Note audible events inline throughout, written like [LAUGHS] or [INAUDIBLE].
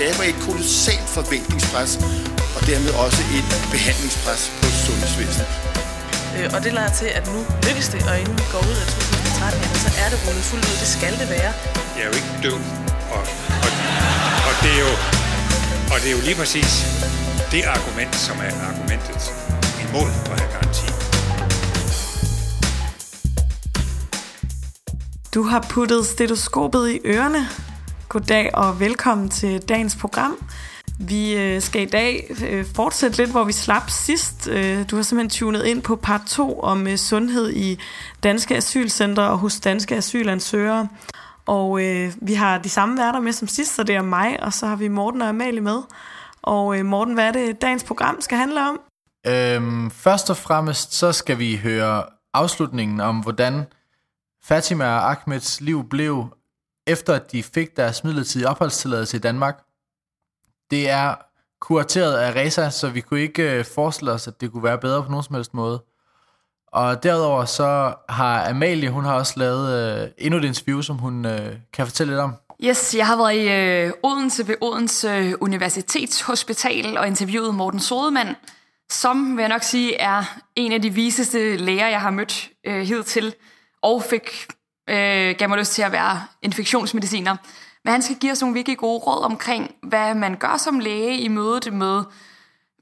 skaber et kolossalt forventningspres, og dermed også et behandlingspres på sundhedsvæsenet. Øh, og det lader til, at nu lykkes det, og inden vi går ud af 2013, så er det rullet fuldt ud. Det skal det være. Jeg er jo ikke død, og, og, og, det er jo, og det er jo lige præcis det argument, som er argumentet imod at have garanti. Du har puttet stetoskopet i ørerne. Goddag og velkommen til dagens program. Vi øh, skal i dag øh, fortsætte lidt, hvor vi slap sidst. Øh, du har simpelthen tunet ind på part 2 om sundhed i danske asylcentre og hos danske asylansøgere. Og øh, vi har de samme værter med som sidst, så det er mig, og så har vi Morten og Amalie med. Og øh, Morten, hvad er det, dagens program skal handle om? Øhm, først og fremmest, så skal vi høre afslutningen om, hvordan Fatima og Ahmeds liv blev, efter at de fik deres midlertidige opholdstilladelse i Danmark. Det er kurateret af Reza, så vi kunne ikke øh, forestille os, at det kunne være bedre på nogen som helst måde. Og derudover så har Amalie, hun har også lavet øh, endnu et interview, som hun øh, kan fortælle lidt om. Yes, jeg har været i øh, Odense ved Odense øh, Universitetshospital og interviewet Morten Sodemann, som vil jeg nok sige er en af de viseste læger, jeg har mødt øh, hidtil, og fik, øh, gav mig lyst til at være infektionsmediciner. Men han skal give os nogle virkelig gode råd omkring, hvad man gør som læge i mødet med,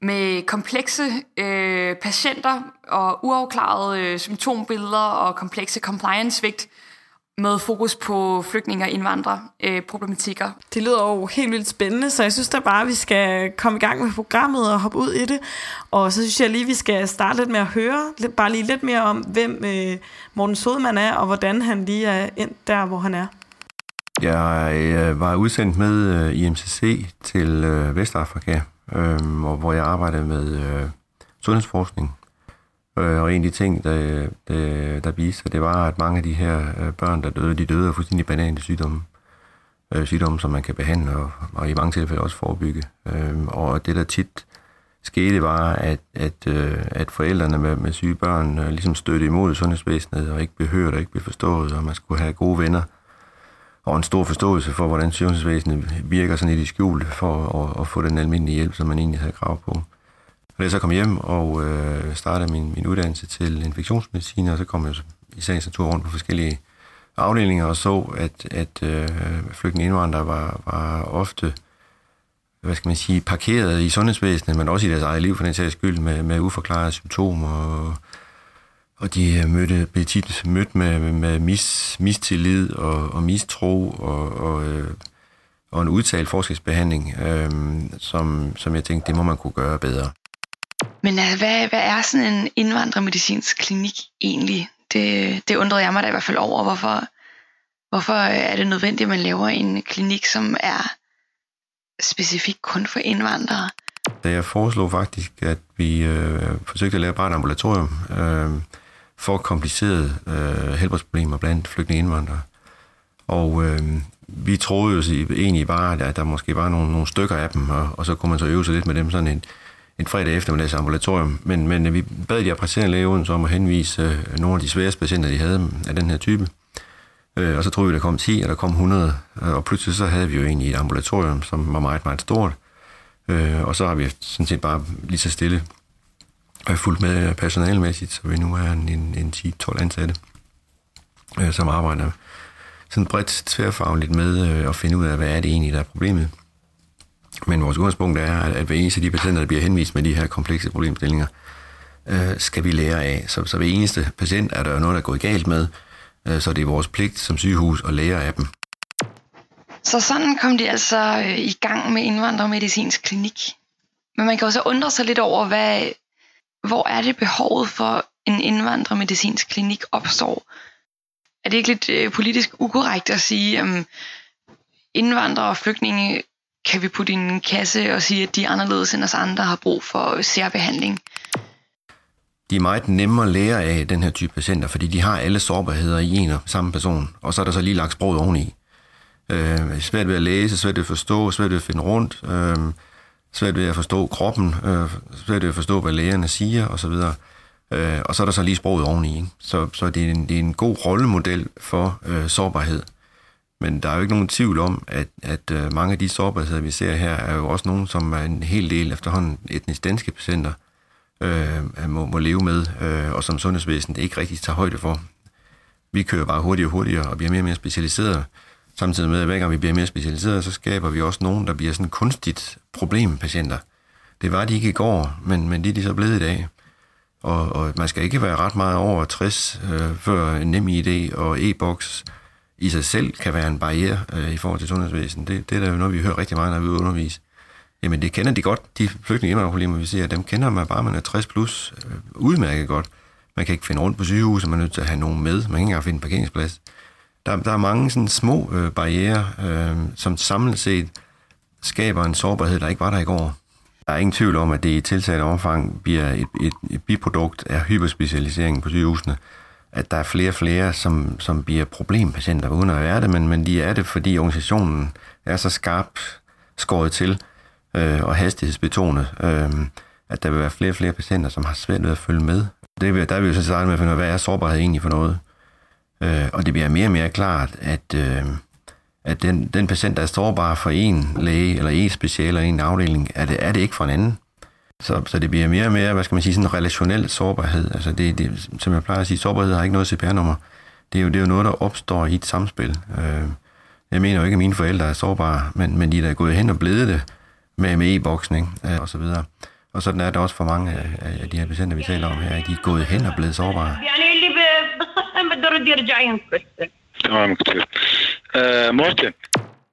med komplekse øh, patienter og uafklarede øh, symptombilleder og komplekse compliance-svigt med fokus på flygtninge og indvandrere øh, problematikker. Det lyder jo helt vildt spændende, så jeg synes da bare, at vi skal komme i gang med programmet og hoppe ud i det. Og så synes jeg lige, at vi skal starte lidt med at høre, lidt, bare lige lidt mere om, hvem øh, Morten Sodemann er, og hvordan han lige er ind der, hvor han er. Jeg øh, var udsendt med øh, IMCC til øh, Vestafrika, øh, hvor jeg arbejdede med øh, sundhedsforskning. Øh, og en af de ting, der, der, der viste det var, at mange af de her øh, børn, der døde, de døde af fuldstændig banale sygdomme. Øh, sygdomme, som man kan behandle og, og i mange tilfælde også forebygge. Øh, og det, der tit skete, var, at, at, øh, at forældrene med, med syge børn øh, ligesom støtte imod sundhedsvæsenet og ikke blev hørt og ikke blev forstået, og man skulle have gode venner og en stor forståelse for, hvordan sundhedsvæsenet virker sådan i skjul for at, at få den almindelige hjælp, som man egentlig havde krav på. Da jeg så kom hjem og øh, startede min, min uddannelse til infektionsmedicin, og så kom jeg i sagens natur rundt på forskellige afdelinger og så, at, at øh, flygtninge indvandrere var, var ofte hvad skal man sige, parkeret i sundhedsvæsenet, men også i deres eget liv for den sags skyld, med, med uforklarede symptomer, og, og de øh, mødte, blev tit mødt med, med mis, mistillid og, og mistro, og, og, øh, og en udtalt forskelsbehandling, øh, som, som jeg tænkte, det må man kunne gøre bedre. Men øh, hvad, hvad er sådan en indvandrermedicinsk klinik egentlig? Det, det undrede jeg mig da i hvert fald over. Hvorfor, hvorfor øh, er det nødvendigt, at man laver en klinik, som er specifikt kun for indvandrere? Da jeg foreslog faktisk, at vi øh, forsøgte at lave bare et ambulatorium øh, for komplicerede øh, helbredsproblemer blandt flygtninge indvandrere. Og øh, vi troede jo egentlig bare, at der måske var nogle, nogle stykker af dem, og, og så kunne man så øve sig lidt med dem sådan en, en fredag eftermiddags ambulatorium, men, men vi bad de praktiserende læge om at henvise øh, nogle af de sværeste patienter, de havde af den her type. Øh, og så troede vi, der kom 10, og der kom 100, øh, og pludselig så havde vi jo egentlig et ambulatorium, som var meget, meget stort. Øh, og så har vi sådan set bare lige så stille øh, og fuldt med øh, personalmæssigt, så vi nu er en, en, en 10-12 ansatte, øh, som arbejder sådan bredt tværfagligt med øh, at finde ud af, hvad er det egentlig, der er problemet. Men vores udgangspunkt er, at hver eneste af de patienter, der bliver henvist med de her komplekse problemstillinger, øh, skal vi lære af. Så, så hver eneste patient er der noget, der er gået galt med, øh, så det er vores pligt som sygehus at lære af dem. Så sådan kom de altså øh, i gang med indvandrermedicinsk klinik. Men man kan også undre sig lidt over, hvad, hvor er det behovet for en indvandrermedicinsk klinik opstår. Er det ikke lidt øh, politisk ukorrekt at sige, at indvandrere og flygtninge kan vi putte i en kasse og sige, at de er anderledes end os andre har brug for øh, særbehandling. De er meget nemmere at lære af den her type patienter, fordi de har alle sårbarheder i en og samme person, og så er der så lige lagt sproget oveni. Øh, svært ved at læse, svært ved at forstå, svært ved at finde rundt, øh, svært ved at forstå kroppen, øh, svært ved at forstå, hvad lægerne siger osv. Øh, og så er der så lige sproget oveni. Ikke? Så, så det, er en, det er en god rollemodel for øh, sårbarhed. Men der er jo ikke nogen tvivl om, at, at øh, mange af de sårbarheder, vi ser her, er jo også nogen, som er en hel del efterhånden etnisk danske patienter øh, må, må leve med, øh, og som sundhedsvæsenet ikke rigtig tager højde for. Vi kører bare hurtigere og hurtigere og bliver mere og mere specialiseret. Samtidig med, at hver gang vi bliver mere specialiseret, så skaber vi også nogen, der bliver sådan kunstigt problempatienter. Det var de ikke i går, men, men det er de så blevet i dag. Og, og man skal ikke være ret meget over 60, øh, før en nem idé og e-boks i sig selv kan være en barriere øh, i forhold til sundhedsvæsenet. Det, det er der jo noget, vi hører rigtig meget, når vi underviser. Jamen det kender de godt, de flygtninge problemer, vi ser, dem kender man bare, man er 60 plus, øh, udmærket godt. Man kan ikke finde rundt på sygehuset, man er nødt til at have nogen med, man kan ikke engang finde en parkeringsplads. Der, der er mange sådan små øh, barriere, øh, som samlet set skaber en sårbarhed, der ikke var der i går. Der er ingen tvivl om, at det i tiltaget omfang bliver et, et, et biprodukt af hyperspecialiseringen på sygehusene, at der er flere og flere, som, som bliver problempatienter, uden at være det, men, men de er det, fordi organisationen er så skarpt skåret til øh, og hastighedsbetonet, øh, at der vil være flere og flere patienter, som har svært ved at følge med. Det, der er vi jo så starte med at finde ud af, hvad er sårbarhed egentlig for noget? Øh, og det bliver mere og mere klart, at, øh, at den, den patient, der er sårbar for en læge, eller en special, eller en afdeling, er det, er det ikke for en anden. Så, så det bliver mere og mere, hvad skal man sige, sådan en relationel sårbarhed. Altså det, det, som jeg plejer at sige, sårbarhed har ikke noget CPR-nummer. Det er, jo, det er jo noget, der opstår i et samspil. Øh, jeg mener jo ikke, at mine forældre er sårbare, men, men de er da gået hen og blevet det med, med e-boksning øh, og så videre. Og sådan er det også for mange af, af de her patienter, vi taler om her, at de er gået hen og blevet sårbare. Øh,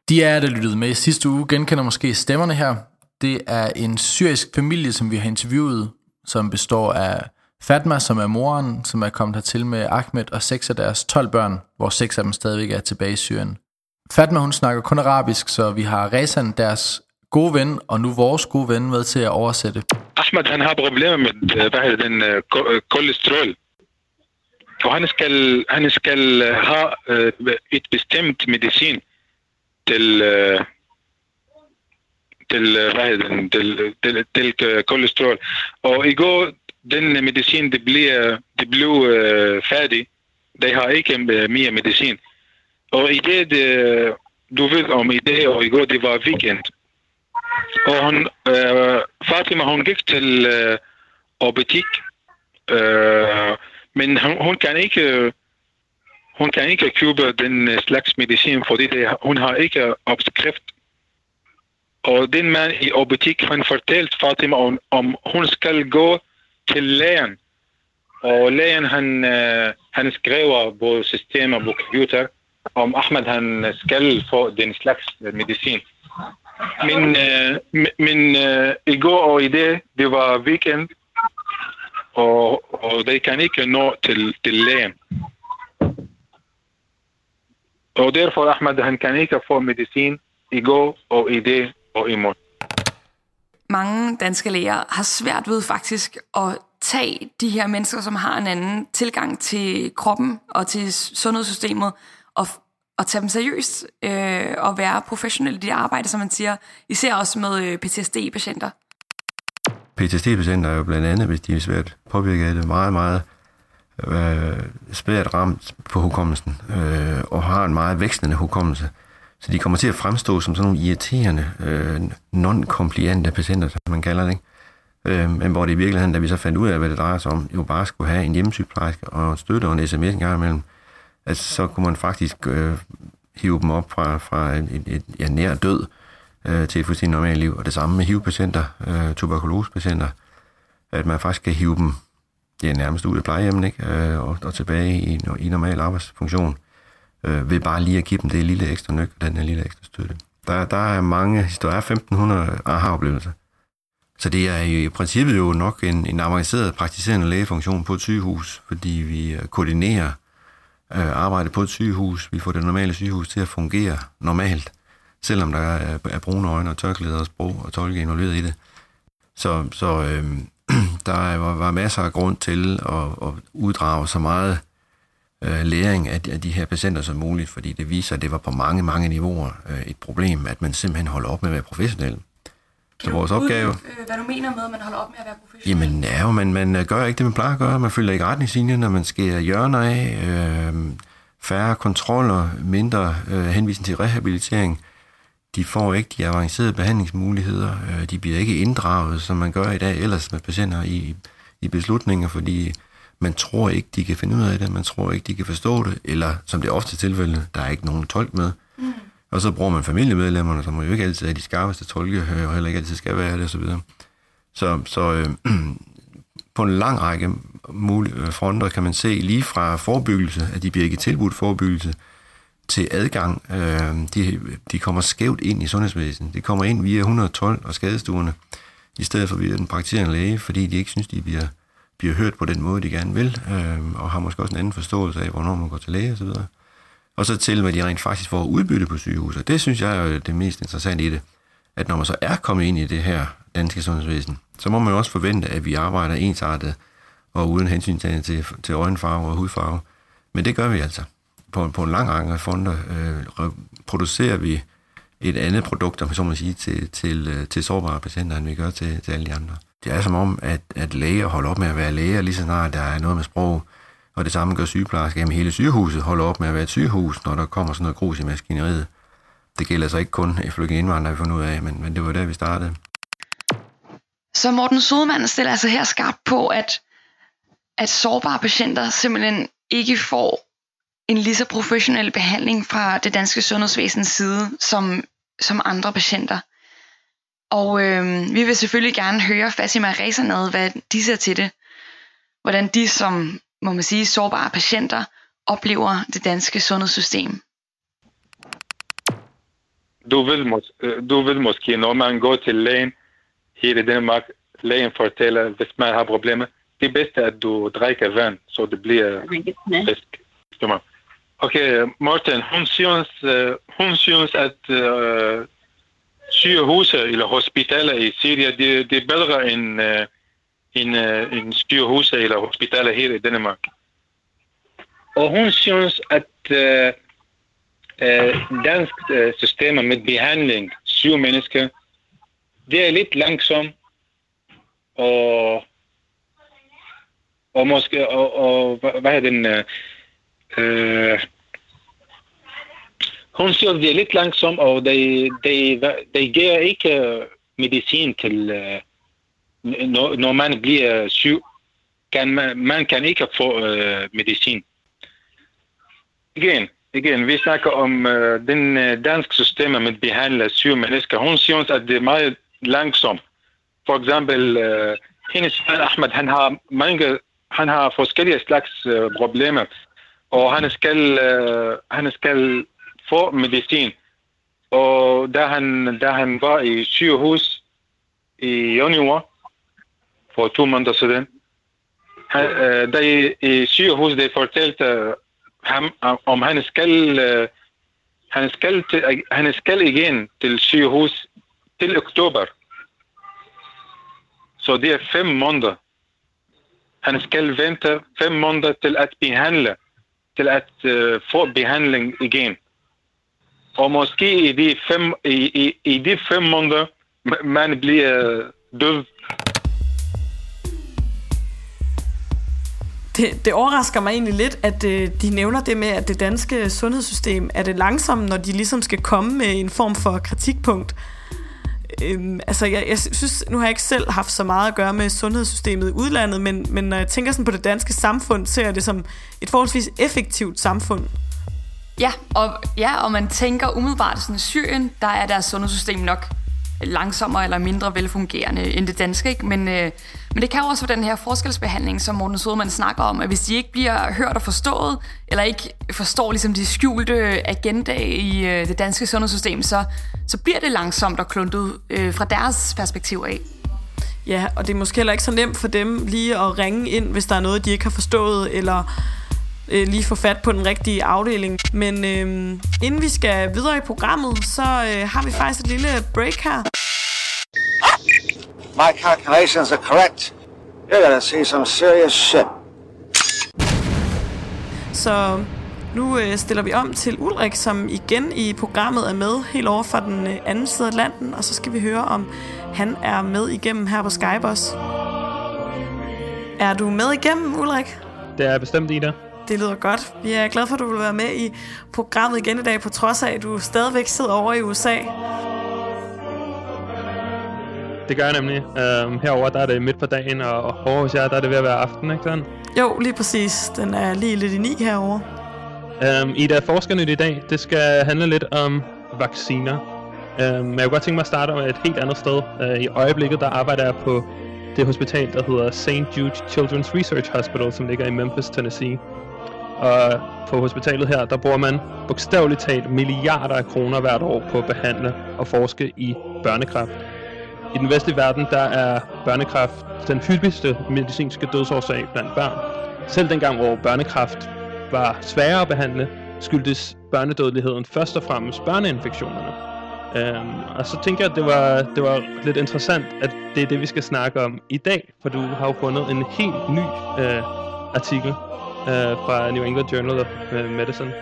de er der lyttede med sidste uge, genkender måske stemmerne her. Det er en syrisk familie, som vi har interviewet, som består af Fatma, som er moren, som er kommet hertil med Ahmed og seks af deres 12 børn, hvor seks af dem stadigvæk er tilbage i Syrien. Fatma, hun snakker kun arabisk, så vi har Rezan, deres gode ven, og nu vores gode ven, med til at oversætte. Ahmed han har problemer med øh, hvad hedder den øh, øh, kolesterol. Og han skal, han skal have et bestemt medicin til, til, hvad eh, den, til, til, til øh, kolesterol. Og i går, den medicin, det bliver, eh, det blev eh, øh, færdig. De har ikke mere medicin. Og i det, det, du ved om i det, og i går, det var weekend. Og hun, øh, Fatima, hun gik til øh, og butik, øh, men hun, hun kan ikke hun kan ikke købe den øh, slags medicin, fordi det, hun har ikke opskrift. Og den mand i butik, han fortalte Fatima om, om hun skal gå til lægen. Og lægen, han, øh, han skriver på systemet på computer, om Ahmed han skal få den slags medicin. Men, øh, men øh, i går og i dag, det var weekend, og, og de kan ikke nå til, til lægen. Og derfor Ahmed, han kan ikke få medicin i går og i dag og i morgen. Mange danske læger har svært ved faktisk at tage de her mennesker, som har en anden tilgang til kroppen og til sundhedssystemet, og, og tage dem seriøst øh, og være professionelle i det arbejde, som man siger, især også med øh, PTSD-patienter. PTSD-patienter er jo blandt andet, hvis de er svært påvirket af det, meget, meget øh, svært ramt på hukommelsen, øh, og har en meget vækstende hukommelse. Så de kommer til at fremstå som sådan nogle irriterende, øh, non-compliante patienter, som man kalder det. Ikke? Øh, men hvor det i virkeligheden, da vi så fandt ud af, hvad det drejer sig om, jo bare skulle have en hjemmesygeplejerske og støtte og en sms en gang imellem, at så kunne man faktisk øh, hive dem op fra, fra et, et, et ja, nær død øh, til et fuldstændig normalt liv. Og det samme med HIV-patienter, øh, tuberkulosepatienter, at man faktisk kan hive dem ja, nærmest ud af plejehjemmet ikke? Øh, og, og tilbage i, i normal arbejdsfunktion øh, ved bare lige at give dem det lille ekstra nyk og den her lille ekstra støtte. Der, der er mange, historier, 1500 aha-oplevelser. Så det er i princippet jo nok en, en avanceret praktiserende lægefunktion på et sygehus, fordi vi øh, koordinerer øh, arbejdet på et sygehus. Vi får det normale sygehus til at fungere normalt, selvom der er, er brune øjne og tørklæder og sprog og tolke involveret i det. Så, så øh, [CLEARS THROAT] der var, var masser af grund til at, at uddrage så meget øh, læring af de, af de her patienter som muligt, fordi det viser, at det var på mange, mange niveauer øh, et problem, at man simpelthen holder op med at være professionel. Så vores opgave... Øh, hvad du mener med, at man holder op med at være professionel? Jamen, ja, jo, man, man gør ikke det, man plejer at gøre. Man følger ikke retningslinjer, når man skærer hjørner af. Øh, færre kontroller, mindre øh, henvisning til rehabilitering. De får ikke de avancerede behandlingsmuligheder. Øh, de bliver ikke inddraget, som man gør i dag ellers med patienter i, i beslutninger, fordi man tror ikke, de kan finde ud af det, man tror ikke, de kan forstå det, eller som det er ofte tilfælde, der er ikke nogen tolk med. Mm. Og så bruger man familiemedlemmerne, som jo ikke altid er de skarpeste tolke, og heller ikke altid skal være det, osv. Så, så, så øh, [CLEARS THROAT] på en lang række mulige øh, fronter kan man se lige fra forebyggelse, at de bliver ikke tilbudt forebyggelse, til adgang. Øh, de, de kommer skævt ind i sundhedsvæsenet. De kommer ind via 112 og skadestuerne, i stedet for via den praktiserende læge, fordi de ikke synes, de bliver, bliver hørt på den måde, de gerne vil, øh, og har måske også en anden forståelse af, hvornår man går til læge osv. Og så til, hvad de rent faktisk får udbytte på sygehuset. Det synes jeg er det mest interessante i det, at når man så er kommet ind i det her danske sundhedsvæsen, så må man jo også forvente, at vi arbejder ensartet og uden hensyn til, til øjenfarve og hudfarve. Men det gør vi altså. På, på en lang række fonder øh, producerer vi et andet produkt, om så må sige, til, til, øh, til sårbare patienter, end vi gør til, til alle de andre. Det er som om, at, at læger holder op med at være læger, lige så snart der er noget med sprog, og det samme gør sygeplejersker. Jamen hele sygehuset holder op med at være et sygehus, når der kommer sådan noget grus i maskineriet. Det gælder så ikke kun flygtninge indvandrere, vi fundet ud af, men, men det var der, vi startede. Så Morten Sodemann stiller altså her skarpt på, at, at sårbare patienter simpelthen ikke får en lige så professionel behandling fra det danske sundhedsvæsens side som, som andre patienter. Og øh, vi vil selvfølgelig gerne høre Fatima Rezanad, hvad de siger til det. Hvordan de som, må man sige, sårbare patienter oplever det danske sundhedssystem. Du vil, mås- øh, du vil måske, når man går til lægen, her i Danmark, lægen fortæller, hvis man har problemer, det bedste er, at du drikker vand, så det bliver frisk. Okay, Morten, hun synes, øh, hun synes at øh, sygehuse eller hospitaler i Syrien, det, det er bedre end, øh, end, øh, end sygehuse eller hospitaler her i Danmark. Og hun synes, at øh, øh, dansk øh, systemer med behandling syge mennesker, det er lidt langsomt, og, og måske, og, og hvad er den, øh, øh, hun siger, det er lidt langsomt, og de, de, de giver ikke øh, medicin til, øh, når, når man bliver syg, kan man, man kan ikke få uh, medicin. Igen, igen, vi snakker om uh, den uh, danske system med behandle syge mennesker. Hun synes, at det er meget langsomt. For eksempel, uh, hendes Ahmed, han har mange, han har forskellige slags uh, problemer, og han skal, uh, han skal få medicin. Og da han, da han var i sygehus i januar, for to måneder siden, han, uh, de i sygehus, de fortalte ham, om han skal, uh, han skal, til, han skal igen til sygehus til oktober. Så det er fem måneder. Han og måske i de fem, i, i, i de fem måneder, man bliver død. Det, det overrasker mig egentlig lidt, at øh, de nævner det med, at det danske sundhedssystem er det langsomt, når de ligesom skal komme med en form for kritikpunkt. Øhm, altså, jeg, jeg synes, nu har jeg ikke selv haft så meget at gøre med sundhedssystemet i udlandet, men, men når jeg tænker sådan på det danske samfund, ser jeg det som et forholdsvis effektivt samfund. Ja, og, ja, og man tænker umiddelbart sådan, Syrien, der er deres sundhedssystem nok langsommere eller mindre velfungerende end det danske. Ikke? Men, øh, men det kan jo også være den her forskelsbehandling, som Morten Sodemann snakker om, at hvis de ikke bliver hørt og forstået, eller ikke forstår ligesom de skjulte agenda i øh, det danske sundhedssystem, så, så bliver det langsomt og kluntet øh, fra deres perspektiv af. Ja, og det er måske heller ikke så nemt for dem lige at ringe ind, hvis der er noget, de ikke har forstået, eller øh, lige få fat på den rigtige afdeling. Men øh, inden vi skal videre i programmet, så øh, har vi faktisk et lille break her. My calculations are correct. You're gonna see some serious shit. Så nu øh, stiller vi om til Ulrik, som igen i programmet er med helt over fra den øh, anden side af landen, og så skal vi høre, om han er med igennem her på Skype også. Er du med igennem, Ulrik? Det er bestemt, Ida. Det lyder godt. Vi er glade for, at du vil være med i programmet igen i dag, på trods af, at du stadigvæk sidder over i USA. Det gør jeg nemlig. Øhm, herover der er det midt på dagen, og over hos jer der er det ved at være aften, ikke sådan? Jo, lige præcis. Den er lige lidt i ni herover. Øhm, I der forskernyt i dag, det skal handle lidt om vacciner. Øhm, jeg kunne godt tænke mig at starte med et helt andet sted. Øh, I øjeblikket der arbejder jeg på det hospital, der hedder St. Jude Children's Research Hospital, som ligger i Memphis, Tennessee. Og på hospitalet her, der bruger man bogstaveligt talt milliarder af kroner hvert år på at behandle og forske i børnekræft. I den vestlige verden, der er børnekræft den hyppigste medicinske dødsårsag blandt børn. Selv dengang, hvor børnekræft var sværere at behandle, skyldtes børnedødeligheden først og fremmest børneinfektionerne. Øhm, og så tænker jeg, at det var, det var lidt interessant, at det er det, vi skal snakke om i dag, for du har jo fundet en helt ny øh, artikel øh, fra New England Journal of Medicine.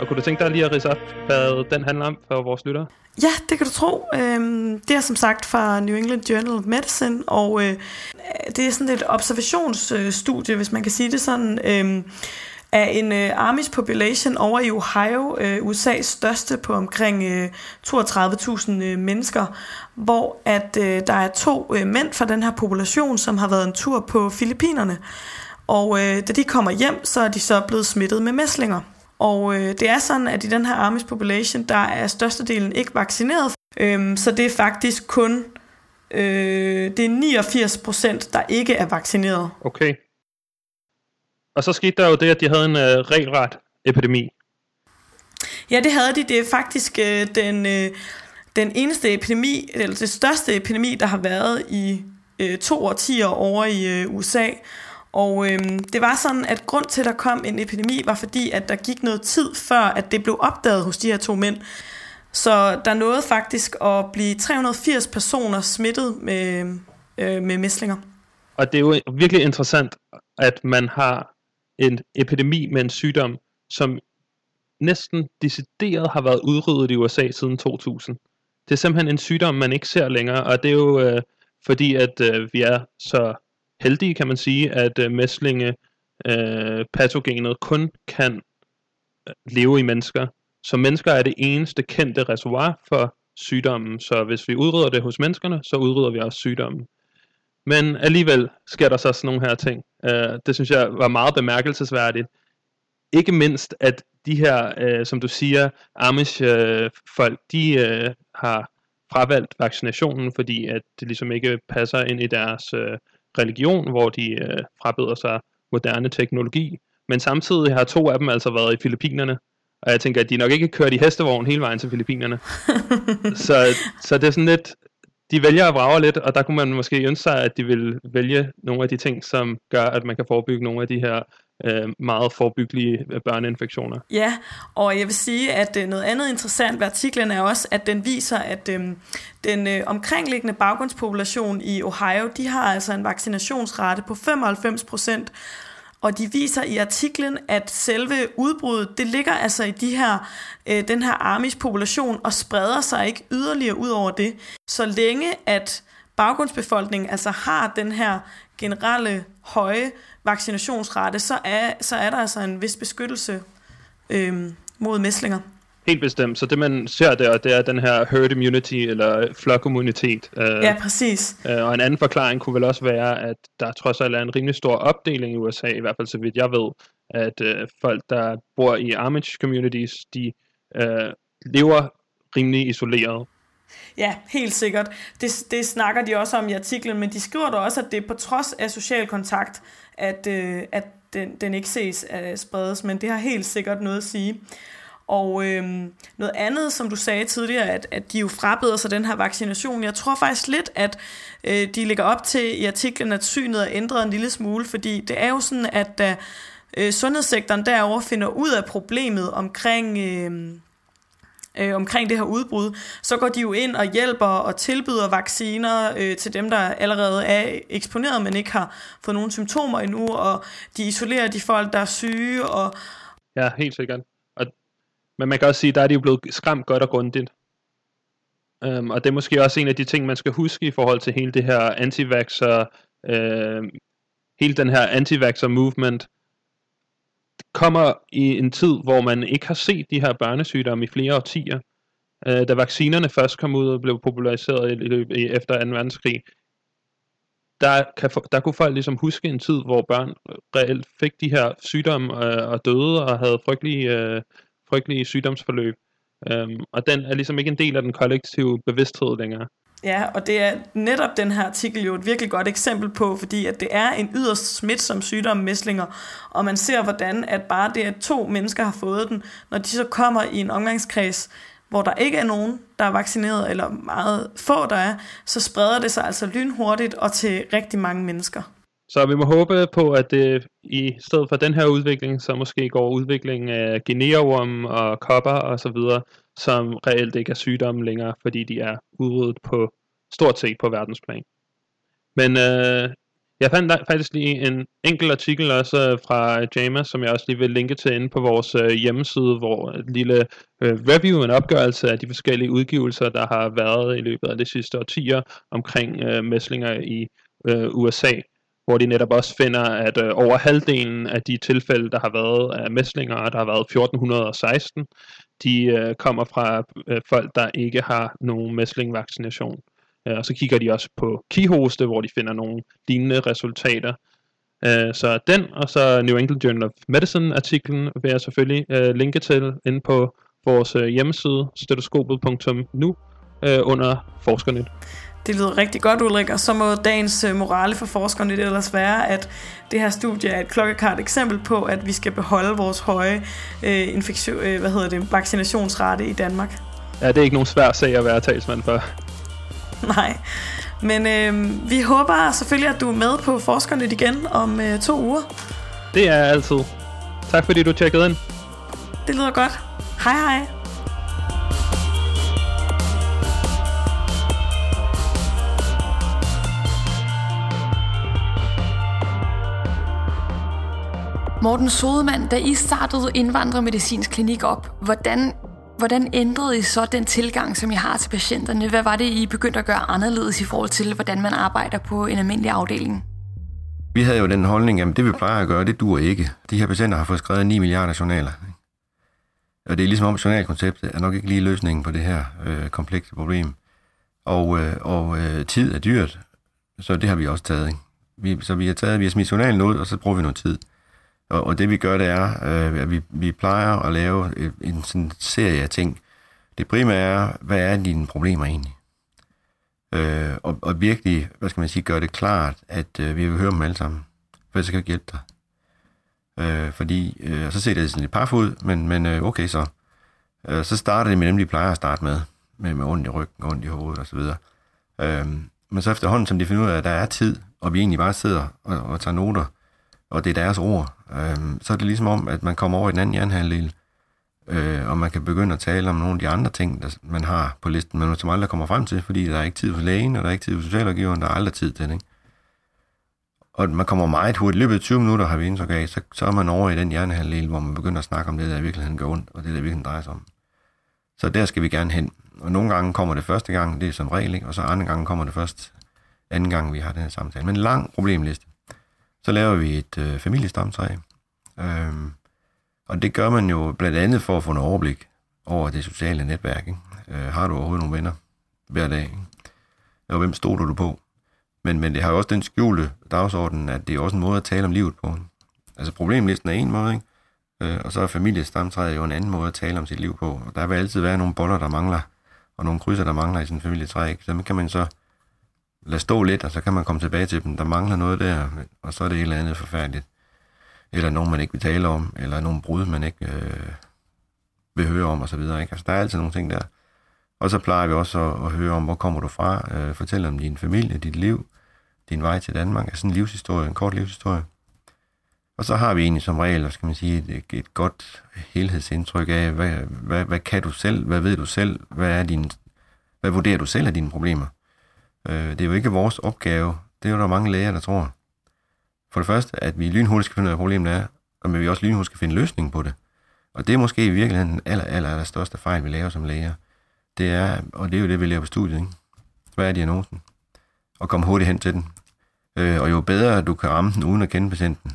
Og kunne du tænke dig lige at rise op, hvad den handler om for vores lyttere? Ja, det kan du tro. Øhm, det er som sagt fra New England Journal of Medicine, og øh, det er sådan et observationsstudie, hvis man kan sige det sådan, øhm, af en øh, Amish population over i Ohio, øh, USA's største på omkring 32.000 mennesker, hvor at der er to mænd fra den her population, som har været en tur på Filippinerne. Og øh, da de kommer hjem, så er de så blevet smittet med mæslinger. Og øh, det er sådan, at i den her Amish population, der er størstedelen ikke vaccineret. Øhm, så det er faktisk kun øh, det er 89 procent, der ikke er vaccineret. Okay. Og så skete der jo det, at de havde en øh, regelret epidemi. Ja, det havde de. Det er faktisk øh, den, øh, den eneste epidemi, eller det største epidemi, der har været i øh, to årtier over i øh, USA. Og øhm, det var sådan, at grund til, at der kom en epidemi, var fordi, at der gik noget tid før, at det blev opdaget hos de her to mænd. Så der nåede faktisk at blive 380 personer smittet med, øh, med mæslinger. Og det er jo virkelig interessant, at man har en epidemi med en sygdom, som næsten decideret har været udryddet i USA siden 2000. Det er simpelthen en sygdom, man ikke ser længere, og det er jo øh, fordi, at øh, vi er så heldige, kan man sige, at øh, mæslinge øh, patogenet kun kan øh, leve i mennesker. Så mennesker er det eneste kendte reservoir for sygdommen, så hvis vi udrydder det hos menneskerne, så udrydder vi også sygdommen. Men alligevel sker der så sådan nogle her ting. Øh, det synes jeg var meget bemærkelsesværdigt. Ikke mindst, at de her, øh, som du siger, Amish-folk, øh, de øh, har fravalgt vaccinationen, fordi at det ligesom ikke passer ind i deres øh, religion, hvor de uh, frabeder sig moderne teknologi. Men samtidig har to af dem altså været i Filippinerne, og jeg tænker, at de nok ikke kørt i hestevogn hele vejen til Filippinerne. [LAUGHS] så, så det er sådan lidt, de vælger at vrage lidt, og der kunne man måske ønske sig, at de vil vælge nogle af de ting, som gør, at man kan forebygge nogle af de her øh, meget forebyggelige øh, børneinfektioner. Ja, og jeg vil sige, at øh, noget andet interessant ved artiklen er også, at den viser, at øh, den øh, omkringliggende baggrundspopulation i Ohio, de har altså en vaccinationsrate på 95 procent, og de viser i artiklen, at selve udbruddet, det ligger altså i de her, øh, den her Amish population og spreder sig ikke yderligere ud over det. Så længe at baggrundsbefolkningen altså har den her generelle høje vaccinationsrate, så er, så er der altså en vis beskyttelse øh, mod mæslinger. Helt bestemt. Så det man ser der, det er den her herd immunity, eller flokimmunitet. Øh, ja, præcis. Øh, og en anden forklaring kunne vel også være, at der trods alt er en rimelig stor opdeling i USA, i hvert fald så vidt jeg ved, at øh, folk, der bor i Amish communities, de øh, lever rimelig isoleret. Ja, helt sikkert. Det, det snakker de også om i artiklen, men de skriver da også, at det er på trods af social kontakt, at, øh, at den, den ikke ses øh, spredes, men det har helt sikkert noget at sige. Og øhm, noget andet, som du sagde tidligere, at, at de jo frabeder sig den her vaccination. Jeg tror faktisk lidt, at øh, de ligger op til i artiklen, at synet er ændret en lille smule, fordi det er jo sådan, at da øh, sundhedssektoren derover finder ud af problemet omkring... Øh, øh, omkring det her udbrud, så går de jo ind og hjælper og tilbyder vacciner øh, til dem, der allerede er eksponeret, men ikke har fået nogen symptomer endnu, og de isolerer de folk, der er syge. Og ja, helt sikkert. Og, Men man kan også sige, at der er de jo blevet skræmt godt og grundigt. Um, og det er måske også en af de ting, man skal huske i forhold til hele det her anti-vaxxer, øhm, hele den her anti-vaxxer movement kommer i en tid, hvor man ikke har set de her børnesygdomme i flere årtier. Øh, da vaccinerne først kom ud og blev populariseret i, løbet i, efter 2. verdenskrig, der, kan, der kunne folk ligesom huske en tid, hvor børn reelt fik de her sygdomme øh, og døde og havde frygtelige, øh, frygtelige sygdomsforløb. Øhm, og den er ligesom ikke en del af den kollektive bevidsthed længere. Ja, og det er netop den her artikel jo et virkelig godt eksempel på, fordi at det er en yderst smitsom sygdom, mæslinger, og man ser, hvordan at bare det, at to mennesker har fået den, når de så kommer i en omgangskreds, hvor der ikke er nogen, der er vaccineret, eller meget få, der er, så spreder det sig altså lynhurtigt og til rigtig mange mennesker. Så vi må håbe på, at det i stedet for den her udvikling, så måske går udviklingen af geneorm og kopper og så videre, som reelt ikke er sygdomme længere, fordi de er udryddet på stort set på verdensplan. Men øh, jeg fandt faktisk lige en enkelt artikel også øh, fra JAMA, som jeg også lige vil linke til inde på vores øh, hjemmeside, hvor et lille øh, review, en opgørelse af de forskellige udgivelser, der har været i løbet af de sidste årtier omkring øh, mæslinger i øh, USA, hvor de netop også finder, at øh, over halvdelen af de tilfælde, der har været af mæslinger, der har været 1416, de øh, kommer fra øh, folk, der ikke har nogen mæslingvaccination. Øh, og så kigger de også på kihoste, hvor de finder nogle lignende resultater. Øh, så den, og så New England Journal of Medicine artiklen, vil jeg selvfølgelig øh, linke til inde på vores øh, hjemmeside, stetoskopet.nu, øh, under forskernet. Det lyder rigtig godt, Ulrik, og så må dagens øh, morale for forskerne det ellers være, at det her studie er et klokkeklart eksempel på, at vi skal beholde vores høje øh, infektion, øh, hvad hedder det, vaccinationsrate i Danmark. Ja, det er ikke nogen svær sag at være talsmand for. Nej, men øh, vi håber selvfølgelig, at du er med på Forskerne igen om øh, to uger. Det er altid. Tak fordi du tjekkede ind. Det lyder godt. Hej hej. Morten Sodemann, da I startede Indvandrermedicinsk Klinik op, hvordan, hvordan ændrede I så den tilgang, som I har til patienterne? Hvad var det, I begyndte at gøre anderledes i forhold til, hvordan man arbejder på en almindelig afdeling? Vi havde jo den holdning, at det vi plejer at gøre, det dur ikke. De her patienter har fået skrevet 9 milliarder journaler. Og det er ligesom om journalkonceptet er nok ikke lige løsningen på det her øh, komplekse problem. Og, øh, og øh, tid er dyrt, så det har vi også taget. Ikke? Vi, så vi har taget, vi har smidt journalen ud, og så bruger vi noget tid. Og, og det vi gør, det er, øh, at vi, vi plejer at lave en, en sådan serie af ting. Det primære er, hvad er dine problemer egentlig? Øh, og, og virkelig, hvad skal man sige, gøre det klart, at øh, vi vil høre dem alle sammen. For så kan vi hjælpe dig. Øh, fordi, øh, så ser det sådan lidt parf ud, men, men øh, okay så. Øh, så starter det med dem, de plejer at starte med. Med, med ondt i ryggen, ondt i hovedet osv. Øh, men så efterhånden, som de finder ud af, at der er tid, og vi egentlig bare sidder og, og tager noter, og det er deres ord, øh, så er det ligesom om, at man kommer over i den anden hjernehalvdel, øh, og man kan begynde at tale om nogle af de andre ting, der man har på listen, men som aldrig kommer frem til, fordi der er ikke tid for lægen, og der er ikke tid for socialrådgiveren, der er aldrig tid til det. Ikke? Og man kommer meget hurtigt, i løbet af 20 minutter har vi indtryk af, så, så er man over i den hjernehalvdel, hvor man begynder at snakke om det, der i virkeligheden går ondt, og det, der virkelig drejer sig om. Så der skal vi gerne hen. Og nogle gange kommer det første gang, det er som regel, ikke? og så andre gange kommer det først anden gang, vi har den her samtale. Men lang problemliste. Så laver vi et øh, familiestamtræ. Øhm, og det gør man jo blandt andet for at få en overblik over det sociale netværk. Ikke? Øh, har du overhovedet nogle venner hver dag? Ikke? Og hvem stoler du på? Men, men det har jo også den skjulte dagsorden, at det er også en måde at tale om livet på. Altså problemlisten er en måde, ikke? Øh, og så er familiestamtræet jo en anden måde at tale om sit liv på. Og der vil altid være nogle boller, der mangler, og nogle krydser, der mangler i sin familietræ. Ikke? Så kan man så lade stå lidt, og så kan man komme tilbage til dem. Der mangler noget der, og så er det et eller andet forfærdeligt. Eller nogen, man ikke vil tale om, eller nogen brud, man ikke øh, vil høre om, og så videre. Ikke? Altså, der er altid nogle ting der. Og så plejer vi også at, at høre om, hvor kommer du fra, øh, fortæl om din familie, dit liv, din vej til Danmark, altså en livshistorie, en kort livshistorie. Og så har vi egentlig som regel, skal man sige, et, et godt helhedsindtryk af, hvad, hvad, hvad kan du selv, hvad ved du selv, hvad, er din, hvad vurderer du selv af dine problemer. Øh, det er jo ikke vores opgave, det er jo der mange læger, der tror. For det første, at vi lynhurtigt skal finde ud af, hvad problemet er, og men vi også lynhurtigt skal finde løsning på det. Og det er måske i virkeligheden den aller, aller, aller største fejl, vi laver som læger. Det er, og det er jo det, vi laver på studiet, ikke? Hvad er diagnosen? Og komme hurtigt hen til den. Øh, og jo bedre du kan ramme den uden at kende patienten,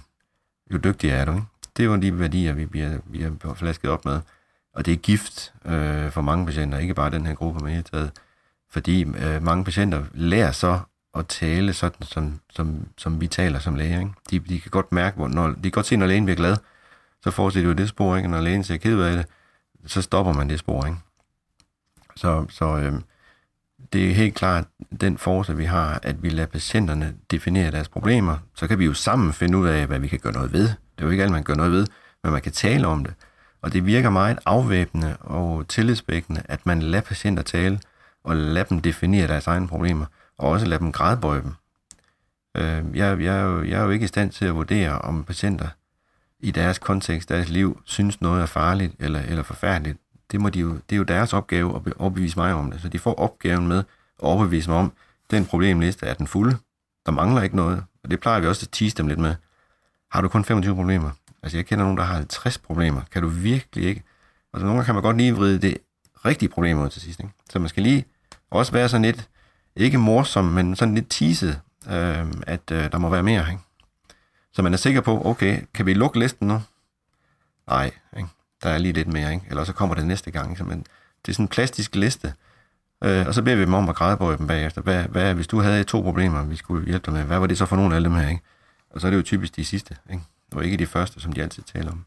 jo dygtigere er du. Ikke? Det er jo de værdier, vi bliver, vi flasket op med. Og det er gift øh, for mange patienter, ikke bare den her gruppe, men helt taget. Fordi øh, mange patienter lærer så at tale sådan, som, som, som vi taler som læger. Ikke? De, de kan godt mærke, hvor, når, de kan godt se, når lægen bliver glad, så fortsætter jo det spor, ikke? når lægen ser ked af det, så stopper man det spor. Ikke? Så, så øh, det er helt klart den force, vi har, at vi lader patienterne definere deres problemer. Så kan vi jo sammen finde ud af, hvad vi kan gøre noget ved. Det er jo ikke alt, man kan gøre noget ved, men man kan tale om det. Og det virker meget afvæbnende og tillidsvækkende, at man lader patienter tale, og lade dem definere deres egne problemer, og også lade dem gradbøje dem. Øh, jeg, jeg, er jo, jeg er jo ikke i stand til at vurdere, om patienter i deres kontekst, deres liv, synes noget er farligt eller, eller forfærdeligt. Det, må de jo, det er jo deres opgave at overbevise mig om det. Så de får opgaven med at overbevise mig om, den problemliste er den fulde. Der mangler ikke noget. Og det plejer vi også at tease dem lidt med. Har du kun 25 problemer? Altså jeg kender nogen, der har 50 problemer. Kan du virkelig ikke? Altså nogle gange kan man godt lige vride det rigtige problem ud til sidst. Ikke? Så man skal lige også være sådan lidt, ikke morsom, men sådan lidt teaset, øh, at øh, der må være mere. Ikke? Så man er sikker på, okay, kan vi lukke listen nu? Nej, ikke? der er lige lidt mere, ikke? eller så kommer det næste gang. Ikke? Så man, det er sådan en plastisk liste, øh, og så beder vi dem om at grædebøje dem bagefter. Hvad, hvad, hvis du havde to problemer, vi skulle hjælpe dig med, hvad var det så for nogle af dem her? Ikke? Og så er det jo typisk de sidste, ikke? og ikke de første, som de altid taler om.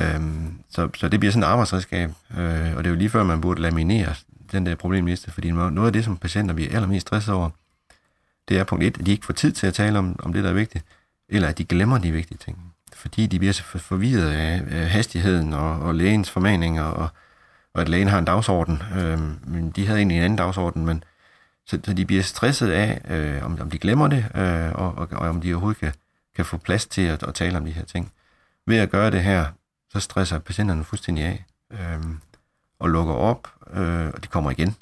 Øhm, så, så det bliver sådan et arbejdsredskab, øh, og det er jo lige før, man burde laminere den der problemliste, fordi noget af det, som patienter bliver allermest stresset over, det er punkt et, at de ikke får tid til at tale om, om det, der er vigtigt, eller at de glemmer de vigtige ting. Fordi de bliver så forvirret af hastigheden og, og lægens formaninger, og, og at lægen har en dagsorden. Øhm, men de havde egentlig en anden dagsorden, men så, så de bliver stresset af, øh, om, om de glemmer det, øh, og, og, og om de overhovedet kan, kan få plads til at, at tale om de her ting. Ved at gøre det her, så stresser patienterne fuldstændig af, Øhm, og lukker op, øh, og de kommer igen.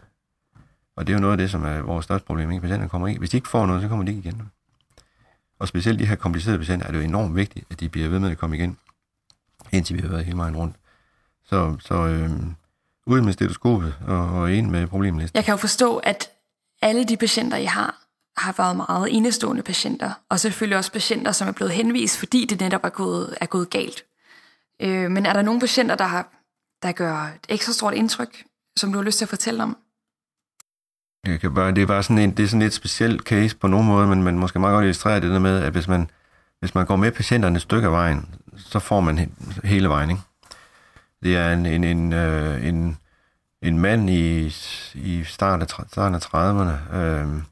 Og det er jo noget af det, som er vores største problem. Ikke? Patienterne kommer ikke. Hvis de ikke får noget, så kommer de ikke igen. Og specielt de her komplicerede patienter er det jo enormt vigtigt, at de bliver ved med at komme igen, indtil vi har været hele vejen rundt. Så, så øh, ud med stetoskopet og, og ind med problemlisten. Jeg kan jo forstå, at alle de patienter, I har, har været meget enestående patienter, og selvfølgelig også patienter, som er blevet henvist, fordi det netop er gået, er gået galt. Øh, men er der nogle patienter, der, har, der gør et ekstra stort indtryk, som du har lyst til at fortælle om? Jeg kan bare, det er bare sådan en, det er sådan et specielt case på nogen måde, men man måske meget godt illustrere det der med, at hvis man, hvis man går med patienterne et stykke af vejen, så får man hele vejen. Ikke? Det er en, en, en, øh, en, en mand i, i starten af, starten af 30'erne, øh,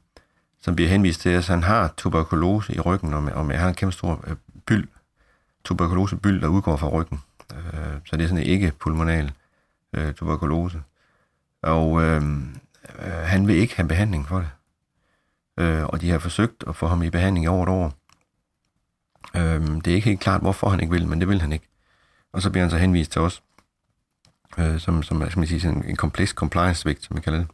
som bliver henvist til, at han har tuberkulose i ryggen, og, med, og med, han har en kæmpe stor øh, byld, tuberkulosebyld, der udgår fra ryggen. Øh, så det er sådan en ikke-pulmonal øh, tuberkulose. Og øh, øh, han vil ikke have behandling for det. Øh, og de har forsøgt at få ham i behandling i over et år. Øh, det er ikke helt klart, hvorfor han ikke vil, men det vil han ikke. Og så bliver han så henvist til os, øh, som, som skal man sige, en, en kompleks compliance-svigt, som vi kalder det.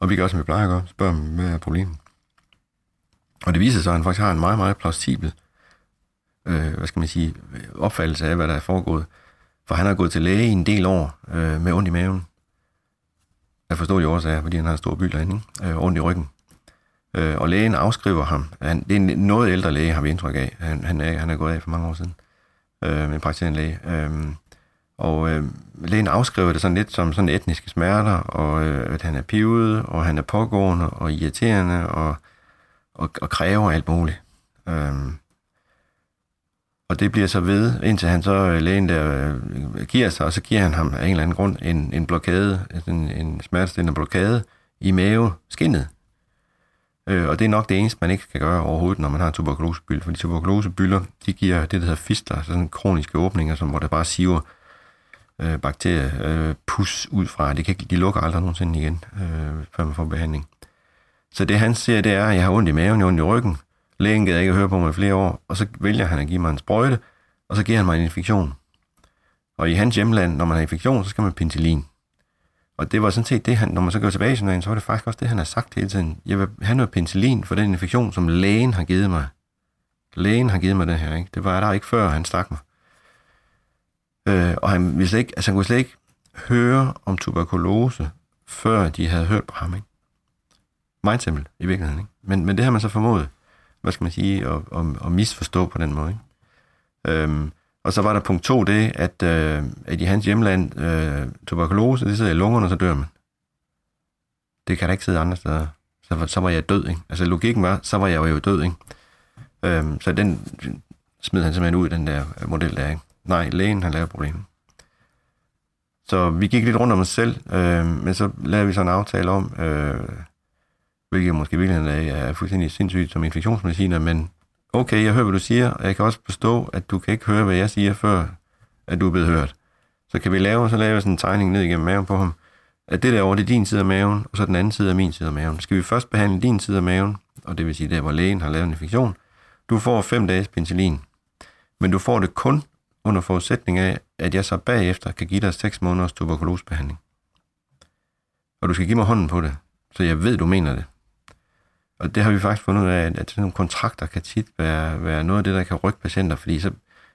Og vi gør, som vi plejer at gøre, spørger dem, hvad er problemet? Og det viser sig, at han faktisk har en meget, meget plausibel øh, hvad skal man sige, opfattelse af, hvad der er foregået. For han har gået til læge i en del år øh, med ondt i maven. Jeg forstår de årsager, fordi han har en stor by derinde, øh, ondt i ryggen. Øh, og lægen afskriver ham. Han, det er en noget ældre læge, har vi indtryk af. Han, han, er, han er gået af for mange år siden. Øh, en praktiserende læge. Øh, og øh, lægen afskriver det sådan lidt som sådan etniske smerter, og øh, at han er pivet, og han er pågående og irriterende, og, og, og kræver alt muligt. Øh, og det bliver så ved, indtil han så øh, lægen der øh, giver sig, og så giver han ham af en eller anden grund en, en blokade, en, en smertestillende blokade i mave, skinnet. Øh, og det er nok det eneste, man ikke kan gøre overhovedet, når man har tuberkulosebyld. Fordi tuberkulosebyller, de giver det, der hedder fistler, altså sådan kroniske åbninger, som, hvor der bare siver øh, bakterier øh, pus ud fra. De, kan, de lukker aldrig nogensinde igen, øh, før man får behandling. Så det han ser, det er, at jeg har ondt i maven, jeg har ondt i ryggen, Lægen gad ikke høre på mig i flere år, og så vælger han at give mig en sprøjte, og så giver han mig en infektion. Og i hans hjemland, når man har infektion, så skal man penicillin. Og det var sådan set det, han, når man så går tilbage i journalen, så var det faktisk også det, han har sagt hele tiden. Jeg vil have noget penicillin for den infektion, som lægen har givet mig. Lægen har givet mig den her, ikke? Det var der ikke før, han stak mig. Øh, og han, ville slet ikke, altså han kunne slet ikke høre om tuberkulose, før de havde hørt på ham, ikke? Meget simpelt, i virkeligheden, ikke? Men, men det har man så formået hvad skal man sige, at, at, at misforstå på den måde. Øhm, og så var der punkt to det, at, øh, at i hans hjemland, øh, tuberkulose, det sidder i lungerne, og så dør man. Det kan da ikke sidde andre steder. Så, så var jeg død, ikke? Altså logikken var, så var jeg jo død, ikke? Øhm, så den smed han simpelthen ud, den der øh, model der, ikke? Nej, lægen har lavet problemet. Så vi gik lidt rundt om os selv, øh, men så lavede vi så en aftale om, øh, hvilket måske virkelig er, er fuldstændig sindssygt som infektionsmediciner, men okay, jeg hører, hvad du siger, og jeg kan også forstå, at du kan ikke høre, hvad jeg siger, før at du er blevet hørt. Så kan vi lave, så lave sådan en tegning ned igennem maven på ham, at det derovre, det er din side af maven, og så den anden side af min side af maven. Skal vi først behandle din side af maven, og det vil sige der, hvor lægen har lavet en infektion, du får fem dages penicillin, men du får det kun under forudsætning af, at jeg så bagefter kan give dig 6 måneders tuberkulosebehandling. Og du skal give mig hånden på det, så jeg ved, du mener det. Og det har vi faktisk fundet ud af, at sådan nogle kontrakter kan tit være, være noget af det, der kan rykke patienter, fordi så,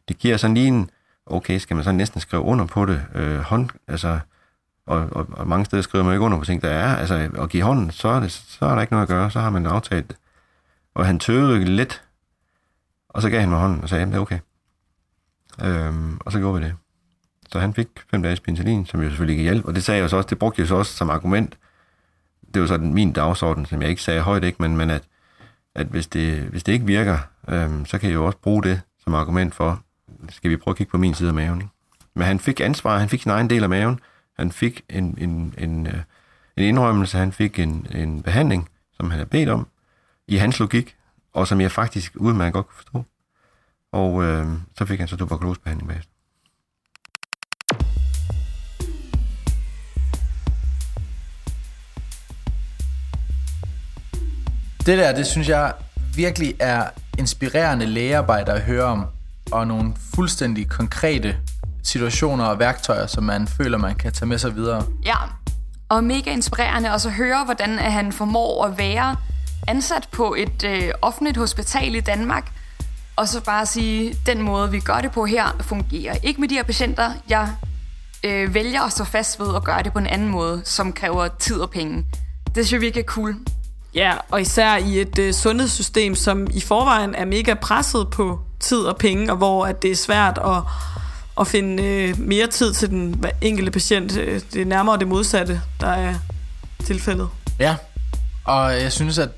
det giver sådan lige en, okay, skal man så næsten skrive under på det, øh, hånd, altså, og, og, og, mange steder skriver man ikke under på ting, der er, altså at give hånden, så er, det, så er der ikke noget at gøre, så har man aftalt det. Og han tøvede lidt, og så gav han mig hånden og sagde, det er okay. Øhm, og så gjorde vi det. Så han fik fem dages penicillin, som jo selvfølgelig ikke hjælp, og det sagde jeg så også, det brugte jeg så også som argument. Det var sådan min dagsorden, som jeg ikke sagde højt, ikke, men, men at, at hvis, det, hvis det ikke virker, øhm, så kan jeg jo også bruge det som argument for, skal vi prøve at kigge på min side af maven. Ikke? Men han fik ansvar, han fik sin egen del af maven, han fik en, en, en, øh, en indrømmelse, han fik en, en behandling, som han havde bedt om, i hans logik, og som jeg faktisk udmærket godt kunne forstå. Og øh, så fik han så tuberkulosebehandling bagefter. Det der, det synes jeg virkelig er inspirerende lægearbejde at høre om, og nogle fuldstændig konkrete situationer og værktøjer, som man føler, man kan tage med sig videre. Ja, og mega inspirerende også at høre, hvordan han formår at være ansat på et øh, offentligt hospital i Danmark, og så bare sige, den måde, vi gør det på her, fungerer ikke med de her patienter. Jeg øh, vælger at stå fast ved at gøre det på en anden måde, som kræver tid og penge. Det synes jeg virkelig er cool. Ja, og især i et øh, sundhedssystem, som i forvejen er mega presset på tid og penge, og hvor at det er svært at, at finde øh, mere tid til den enkelte patient. Øh, det er nærmere det modsatte, der er tilfældet. Ja, og jeg synes, at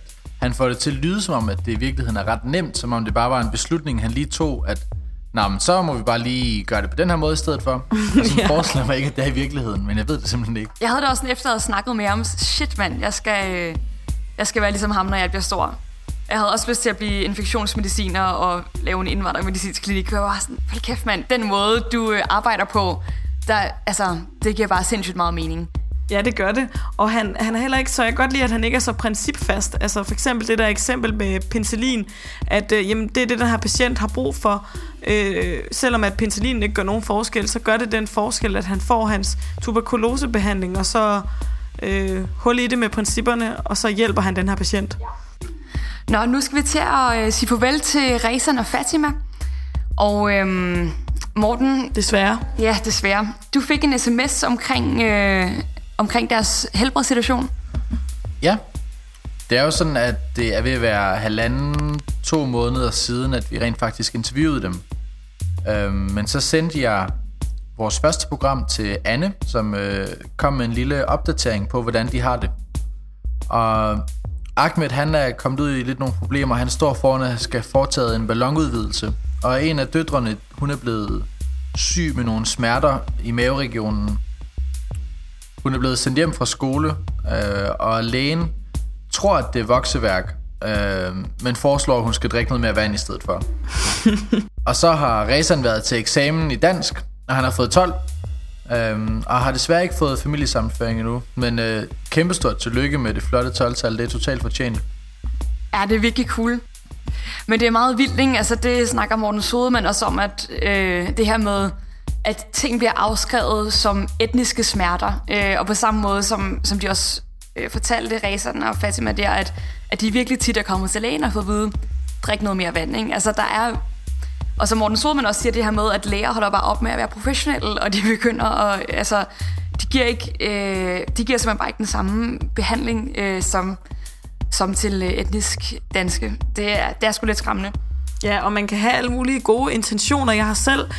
han får det til at lyde som om, at det i virkeligheden er ret nemt, som om det bare var en beslutning, han lige tog, at Nå, men så må vi bare lige gøre det på den her måde i stedet for. [LAUGHS] Så ja. forestiller mig ikke, at det er i virkeligheden, men jeg ved det simpelthen ikke. Jeg havde det også sådan efter at have snakket med ham. Shit, mand, jeg skal, jeg skal være ligesom ham, når jeg bliver stor. Jeg havde også lyst til at blive infektionsmediciner og lave en indvandrermedicinsk klinik. Jeg var sådan, hold kæft mand, den måde, du øh, arbejder på, der, altså, det giver bare sindssygt meget mening. Ja, det gør det. Og han, han er heller ikke, så jeg kan godt lide, at han ikke er så principfast. Altså for eksempel det der eksempel med penicillin, at øh, jamen, det er det, den her patient har brug for. Øh, selvom at penicillin ikke gør nogen forskel, så gør det den forskel, at han får hans tuberkulosebehandling, og så øh, hul i det med principperne, og så hjælper han den her patient. Nå, nu skal vi til at øh, sige farvel til Rezan og Fatima. Og øhm, Morten... Desværre. Ja, desværre. Du fik en sms omkring, øh, omkring deres helbredssituation. Ja. Det er jo sådan, at det er ved at være halvanden, to måneder siden, at vi rent faktisk interviewede dem. Øhm, men så sendte jeg vores første program til Anne, som øh, kom med en lille opdatering på, hvordan de har det. Og Ahmed, han er kommet ud i lidt nogle problemer. Han står foran at skal foretage en ballonudvidelse. Og en af døtrene, hun er blevet syg med nogle smerter i maveregionen. Hun er blevet sendt hjem fra skole, øh, og lægen tror, at det er vokseværk, øh, men foreslår, at hun skal drikke noget mere vand i stedet for. [LAUGHS] og så har Rezan været til eksamen i dansk, og han har fået 12, Øhm, og har desværre ikke fået familiesammenføring endnu. Men øh, kæmpestort tillykke med det flotte 12-tal, det er totalt fortjent. Ja, det er virkelig cool. Men det er meget vildt, ikke? Altså, det snakker Morten Sodemann også om, at øh, det her med, at ting bliver afskrevet som etniske smerter. Øh, og på samme måde, som, som de også øh, fortalte racerne og Fatima der, at, at de virkelig tit er kommet til lægen og fået at vide, drik noget mere vand. Ikke? Altså, der er og som Morten Sodman også siger det her med, at læger holder bare op med at være professionelle, og de begynder at, altså, de giver, ikke, øh, de giver simpelthen bare ikke den samme behandling, øh, som, som til øh, etnisk danske. Det er, det er sgu lidt skræmmende. Ja, og man kan have alle mulige gode intentioner. Jeg har selv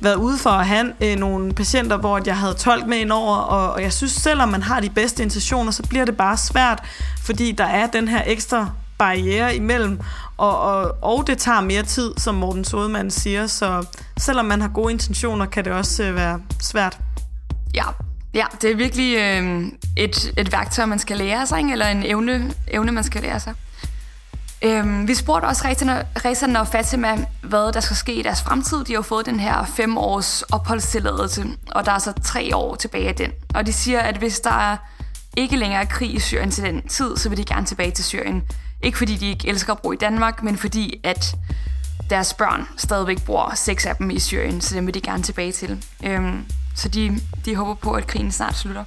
været ude for at have øh, nogle patienter, hvor jeg havde tolk med ind over, og, og jeg synes, selvom man har de bedste intentioner, så bliver det bare svært, fordi der er den her ekstra barriere imellem, og, og, og det tager mere tid, som Morten Sodemann siger, så selvom man har gode intentioner, kan det også øh, være svært. Ja, ja det er virkelig øh, et, et værktøj, man skal lære sig, ikke? eller en evne, evne, man skal lære sig. Øhm, vi spurgte også Rezan og Fatima, hvad der skal ske i deres fremtid. De har jo fået den her fem års opholdstilladelse, og der er så tre år tilbage af den. Og de siger, at hvis der ikke længere er krig i Syrien til den tid, så vil de gerne tilbage til Syrien. Ikke fordi de ikke elsker at bo i Danmark, men fordi at deres børn stadigvæk bor seks af dem i Syrien, så dem vil de gerne tilbage til. Øhm, så de, de håber på, at krigen snart slutter.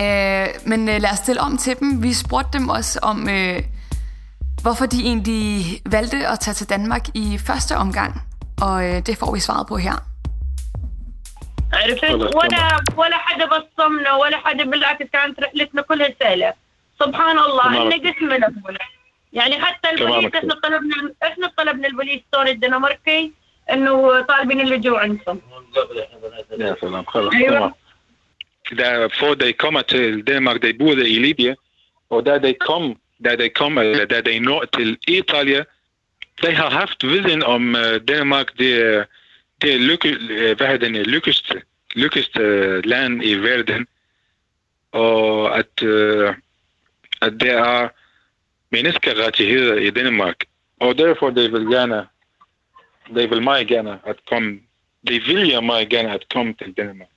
Øh, men øh, lad os stille om til dem. Vi spurgte dem også om... Øh, hvorfor de egentlig valgte at tage til Danmark i første omgang. Og øh, det får vi svaret på her. عرفت؟ ولا ولا حدا بصمنا ولا حدا بالعكس كانت رحلتنا كلها سهلة. سبحان الله إحنا قسمنا يعني حتى البوليس إحنا طلبنا إحنا طلبنا البوليس السوري الدنماركي إنه طالبين اللجوء عندهم. يا سلام. خلاص أيوة. Da får de kommer til Danmark, de bor i Libyen, og da de kom da de kommer, eller da de når til Italia, de har haft viden om Danmark, det, det er lykke, hvad er den lykkeste, lykkeste land i verden, og at, uh, at der er menneskerettigheder i Danmark, og derfor de vil gerne, de vil meget gerne at komme, de vil meget gerne at komme til Danmark.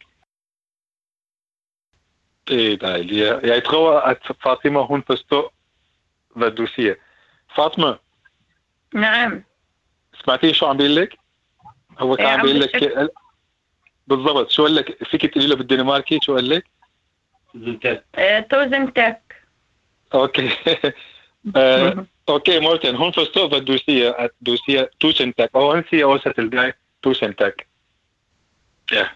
Det er dejligt. Jeg tror, at Fatima, hun forstår, فالدوسيه فاطمه نعم سمعتي شو عم بيقول لك؟ هو كان بيقول لك بالضبط شو قال لك؟ فيك تقولي له بالدنماركي شو قال لك؟ توزن تك أوكي. [LAUGHS] آه، أوكي مورتن هون فستو بدوسية دوسية توزنتك أو هون سي أو ستل جاي توزنتك يا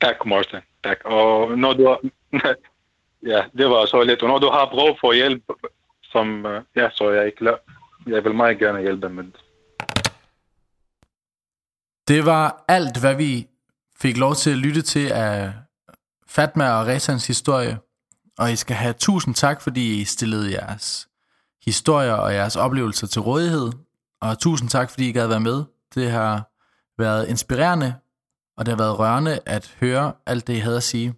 تك مورتن تك. أو نو دو [LAUGHS] يا ديفا نو دو هاب غو فو يلب سم يا سو يا يلب يا بالماي يلب من det. Var alt, hvad vi fik lov til at lytte til af Fatma og Rezans historie. Og I skal have tusind tak, fordi I stillede jeres historier og jeres oplevelser til rådighed. Og tusind tak, fordi I gad være med. Det har været inspirerende, og det har været rørende at høre alt det, I havde at sige.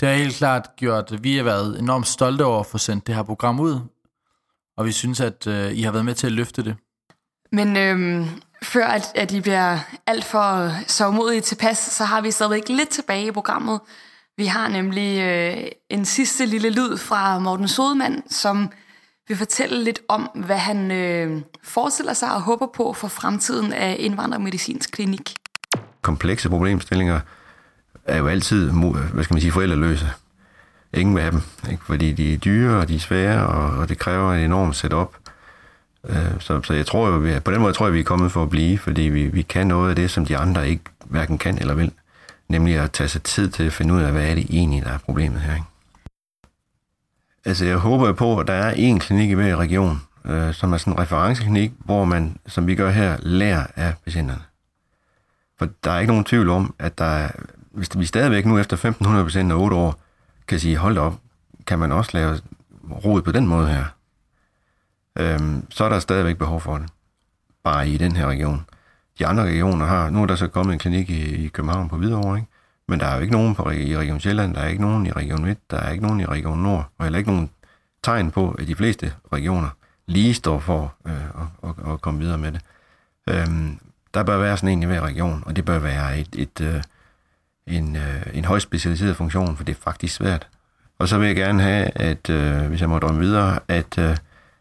Det har helt klart gjort, at vi har været enormt stolte over at få sendt det her program ud, og vi synes, at øh, I har været med til at løfte det. Men øhm, før at, at I bliver alt for sovmodige tilpas, så har vi stadigvæk lidt tilbage i programmet. Vi har nemlig øh, en sidste lille lyd fra Morten Sodemann, som vil fortælle lidt om, hvad han øh, forestiller sig og håber på for fremtiden af indvandrermedicinsk klinik. Komplekse problemstillinger er jo altid, hvad skal man sige, forældreløse. Ingen af dem, ikke? fordi de er dyre, og de er svære, og, og det kræver en enorm setup. Øh, så, så jeg tror jo, på den måde tror jeg, vi er kommet for at blive, fordi vi, vi kan noget af det, som de andre ikke hverken kan eller vil. Nemlig at tage sig tid til at finde ud af, hvad er det egentlig, der er problemet her. Ikke? Altså, jeg håber på, at der er en klinik i hver region, øh, som er sådan en referenceklinik, hvor man, som vi gør her, lærer af patienterne. For der er ikke nogen tvivl om, at der er hvis vi stadigvæk nu efter 1500 patienter og 8 år kan sige, hold op, kan man også lave rod på den måde her, øhm, så er der stadigvæk behov for det. Bare i den her region. De andre regioner har, nu er der så kommet en klinik i, i København på Hvidovre, ikke? men der er jo ikke nogen på, i Region Sjælland, der er ikke nogen i Region Midt, der er ikke nogen i Region Nord, og heller ikke nogen tegn på, at de fleste regioner lige står for øh, at, at, at komme videre med det. Øhm, der bør være sådan en i hver region, og det bør være et, et, et, øh, en, øh, en højt specialiseret funktion, for det er faktisk svært. Og så vil jeg gerne have, at øh, hvis jeg må drømme videre, at, øh,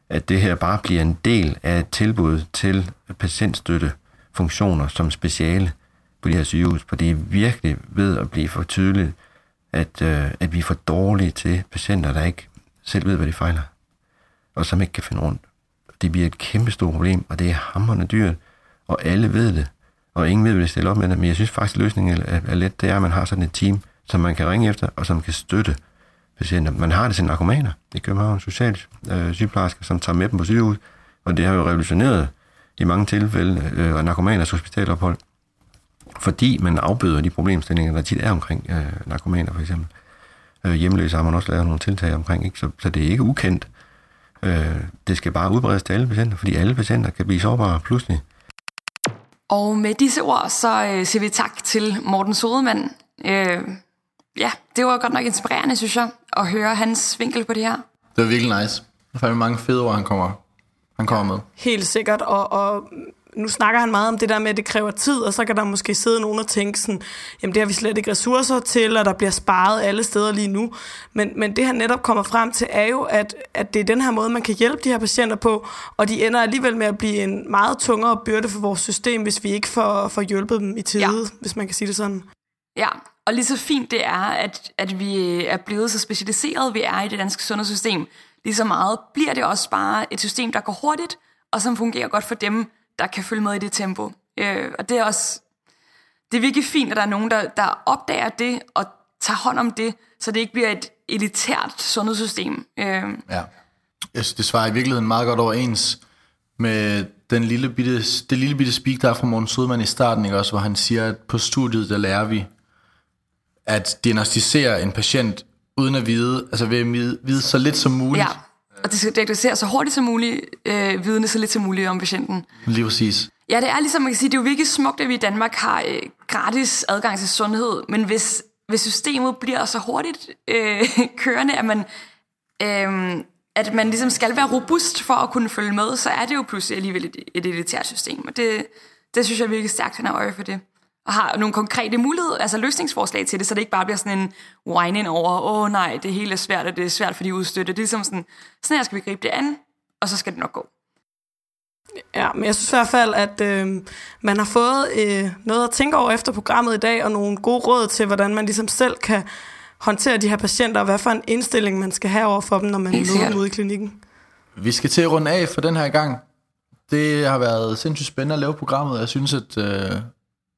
at det her bare bliver en del af et tilbud til patientstøtte funktioner som speciale på de her sygehus, for det er virkelig ved at blive for tydeligt, at, øh, at vi er for dårlige til patienter, der ikke selv ved, hvad de fejler, og som ikke kan finde rundt. Det bliver et kæmpe stort problem, og det er hammerende dyrt, og alle ved det og ingen ved, hvad de stiller op med det. Men jeg synes faktisk, at løsningen er, er let. Det er, at man har sådan et team, som man kan ringe efter, og som kan støtte patienter. Man har det til narkomaner i København, socialt øh, sygeplejersker, som tager med dem på sygehus, og det har jo revolutioneret i mange tilfælde øh, narkomaners hospitalophold, fordi man afbøder de problemstillinger, der tit er omkring øh, narkomaner for eksempel. Øh, hjemløse har man også lavet nogle tiltag omkring, ikke? Så, så det er ikke ukendt. Øh, det skal bare udbredes til alle patienter, fordi alle patienter kan blive sårbare pludselig. Og med disse ord, så øh, siger vi tak til Morten Sodemann. Øh, ja, det var godt nok inspirerende, synes jeg, at høre hans vinkel på det her. Det var virkelig nice. Der er fandme mange fede ord, han kommer, han kommer med. Helt sikkert, og, og nu snakker han meget om det der med, at det kræver tid, og så kan der måske sidde nogen og tænke sådan, jamen det har vi slet ikke ressourcer til, og der bliver sparet alle steder lige nu. Men, men det han netop kommer frem til, er jo, at, at det er den her måde, man kan hjælpe de her patienter på, og de ender alligevel med at blive en meget tungere byrde for vores system, hvis vi ikke får, får hjulpet dem i tide, ja. hvis man kan sige det sådan. Ja, og lige så fint det er, at, at vi øh, er blevet så specialiseret, vi er i det danske sundhedssystem, lige så meget bliver det også bare et system, der går hurtigt, og som fungerer godt for dem, der kan følge med i det tempo. Øh, og det er også det er virkelig fint, at der er nogen, der, der opdager det og tager hånd om det, så det ikke bliver et elitært sundhedssystem. Øh. Ja. Jeg synes, det svarer i virkeligheden meget godt overens med den lille bitte, det lille bitte speak, der er fra Morten Sødman i starten, ikke også, hvor han siger, at på studiet, der lærer vi at diagnostisere en patient uden at vide, altså ved at vide, så lidt som muligt. Ja, og det skal diagnosticere så hurtigt som muligt, øh, vidne så lidt som muligt om patienten. Lige præcis. Ja, det er ligesom, man kan sige, det er jo virkelig smukt, at vi i Danmark har øh, gratis adgang til sundhed, men hvis, hvis systemet bliver så hurtigt øh, [LAUGHS] kørende, at man, øh, at man ligesom skal være robust for at kunne følge med, så er det jo pludselig alligevel et, et elitært system. Og det, det synes jeg virkelig stærkt, han har øje for det og har nogle konkrete muligheder, altså løsningsforslag til det, så det ikke bare bliver sådan en whining over, åh oh, nej, det hele er svært, og det er svært for de udstøtte. Det er ligesom sådan, sådan her skal vi gribe det an, og så skal det nok gå. Ja, men jeg synes i hvert fald, at øh, man har fået øh, noget at tænke over efter programmet i dag, og nogle gode råd til, hvordan man ligesom selv kan håndtere de her patienter, og hvad for en indstilling man skal have over for dem, når man møder dem ude i klinikken. Vi skal til at runde af for den her gang. Det har været sindssygt spændende at lave programmet. Jeg synes, at øh,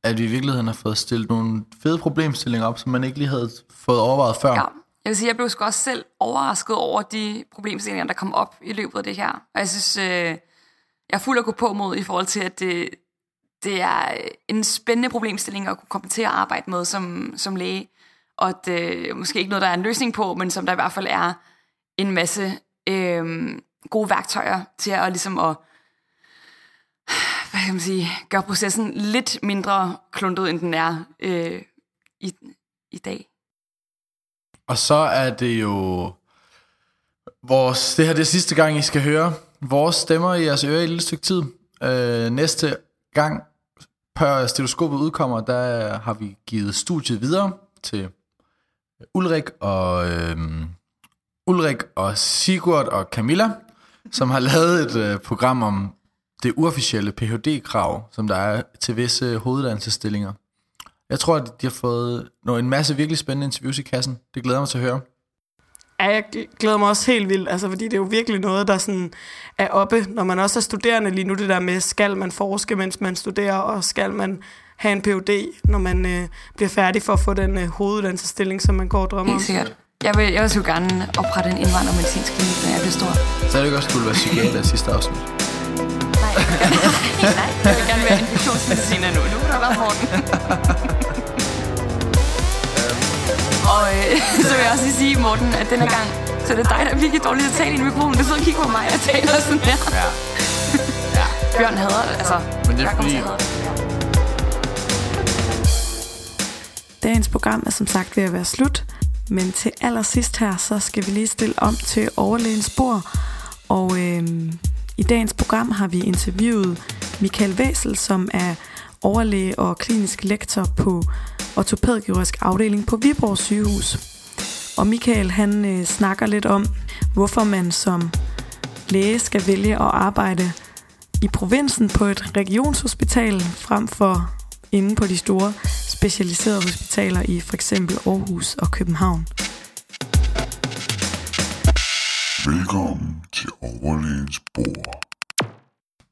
at vi i virkeligheden har fået stillet nogle fede problemstillinger op, som man ikke lige havde fået overvejet før. Ja. Jeg vil sige, jeg blev også selv overrasket over de problemstillinger, der kom op i løbet af det her. Og jeg synes, øh, jeg er fuld at gå på mod i forhold til, at det, det er en spændende problemstilling at kunne komme til at arbejde med som, som læge. Og det er øh, måske ikke noget, der er en løsning på, men som der i hvert fald er en masse øh, gode værktøjer til at, ligesom at hvad kan man sige, gør processen lidt mindre kluntet, end den er øh, i, i dag. Og så er det jo vores, det her det er sidste gang, I skal høre vores stemmer i jeres øre i et lille stykke tid. Øh, næste gang, før stetoskopet udkommer, der har vi givet studiet videre til Ulrik og, øh, Ulrik og Sigurd og Camilla, som har lavet et øh, program om det uofficielle Ph.D.-krav, som der er til visse hoveduddannelsesstillinger. Jeg tror, at de har fået en masse virkelig spændende interviews i kassen. Det glæder mig til at høre. Ja, jeg glæder mig også helt vildt, altså, fordi det er jo virkelig noget, der sådan er oppe, når man også er studerende lige nu, det der med, skal man forske, mens man studerer, og skal man have en Ph.D., når man øh, bliver færdig for at få den øh, hoveduddannelsesstilling, som man går og drømmer om. Helt sikkert. Jeg vil, jeg vil jo gerne oprette en indvandrermedicinsk klinik, når jeg bliver stor. Så er det ikke også, at du vil være psykiater sidste afsnit? Nej, jeg vil gerne være infektionsmediciner nu. Nu er der være Morten. og øh, så vil jeg også lige sige, Morten, at denne gang, så er det dig, der er virkelig dårligt at tale i mikrofonen. Du sidder og kigger på mig og taler sådan her. Ja. ja. Bjørn hader det, altså. Men det er fordi... Dagens program er som sagt ved at være slut, men til allersidst her, så skal vi lige stille om til overlægens bord. Og øh, i dagens program har vi interviewet Michael Væsel, som er overlæge og klinisk lektor på ortopædkirurgisk afdeling på Viborg sygehus. Og Michael han øh, snakker lidt om, hvorfor man som læge skal vælge at arbejde i provinsen på et regionshospital frem for inde på de store specialiserede hospitaler i for eksempel Aarhus og København. Velkommen til overlægens bord.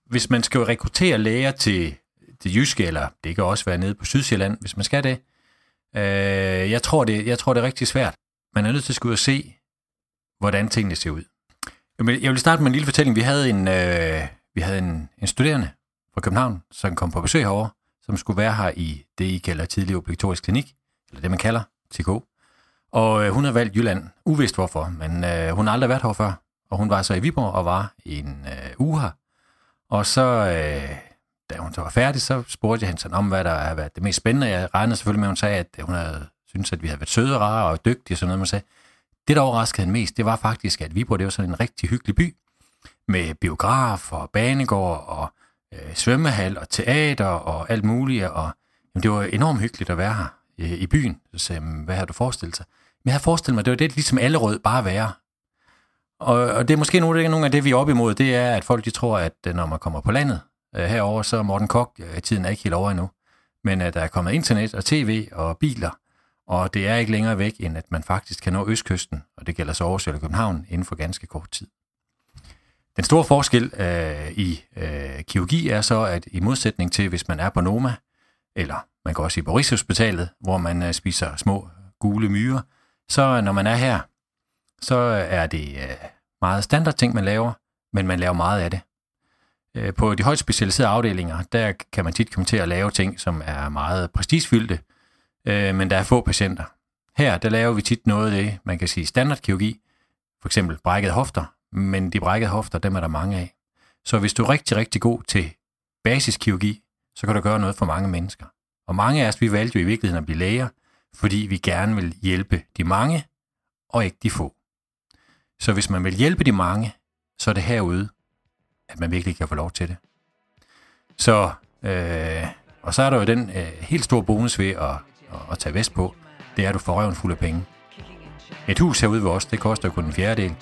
Hvis man skal rekruttere læger til det jyske, eller det kan også være nede på Sydsjælland, hvis man skal det, øh, jeg, tror det jeg tror, det er rigtig svært. Man er nødt til at skulle ud og se, hvordan tingene ser ud. Jeg vil starte med en lille fortælling. Vi havde en, øh, vi havde en, en studerende, fra København, som kom på besøg herover, som skulle være her i det, I kalder tidlig obligatorisk klinik, eller det, man kalder TK. Og øh, hun har valgt Jylland, uvist hvorfor, men øh, hun har aldrig været her før. Og hun var så i Viborg og var en øh, uge her. Og så, øh, da hun så var færdig, så spurgte jeg hende sådan om, hvad der har været det mest spændende. Jeg regnede selvfølgelig med, at hun sagde, at hun havde syntes, at vi havde været søde og rare og dygtige og sådan noget. Man sagde, det, der overraskede hende mest, det var faktisk, at Viborg det var sådan en rigtig hyggelig by med biograf og banegård og øh, svømmehal og teater og alt muligt. Og jamen, det var enormt hyggeligt at være her i, i byen. Så sagde hvad har du forestillet sig? Men jeg forestiller mig, det var det, ligesom alle rød bare være. Og, og det er måske nogle, nogle af det, vi er op imod, det er, at folk de tror, at øh, når man kommer på landet øh, herover, så er Morten Kok, øh, tiden er ikke helt over endnu. Men at der er kommet internet og tv og biler, og det er ikke længere væk, end at man faktisk kan nå Østkysten, og det gælder så Aarhus eller København, inden for ganske kort tid. Den store forskel øh, i øh, kirurgi er så, at i modsætning til, hvis man er på Noma, eller man går også i Boris Rigshospitalet, hvor man øh, spiser små gule myrer, så øh, når man er her, så øh, er det øh, meget standard ting, man laver, men man laver meget af det. På de højt specialiserede afdelinger, der kan man tit komme til at lave ting, som er meget prestigefyldte, men der er få patienter. Her, der laver vi tit noget af det, man kan sige standardkirurgi, for eksempel brækkede hofter, men de brækkede hofter, dem er der mange af. Så hvis du er rigtig, rigtig god til basiskirurgi, så kan du gøre noget for mange mennesker. Og mange af os, vi valgte jo i virkeligheden at blive læger, fordi vi gerne vil hjælpe de mange, og ikke de få. Så hvis man vil hjælpe de mange, så er det herude, at man virkelig kan få lov til det. Så, øh, og så er der jo den øh, helt store bonus ved at, at, at tage vest på, det er, at du får røven fuld af penge. Et hus herude ved os, det koster kun en fjerdedel.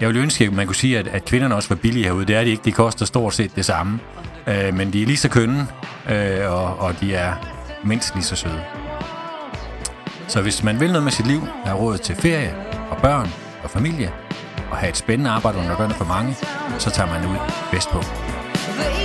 Jeg ville ønske, at man kunne sige, at, at kvinderne også var billige herude. Det er de ikke. De koster stort set det samme. Øh, men de er lige så kønne, øh, og, og de er mindst lige så søde. Så hvis man vil noget med sit liv, have råd til ferie og børn og familie, og have et spændende arbejde under for mange, så tager man ud vestpå. på.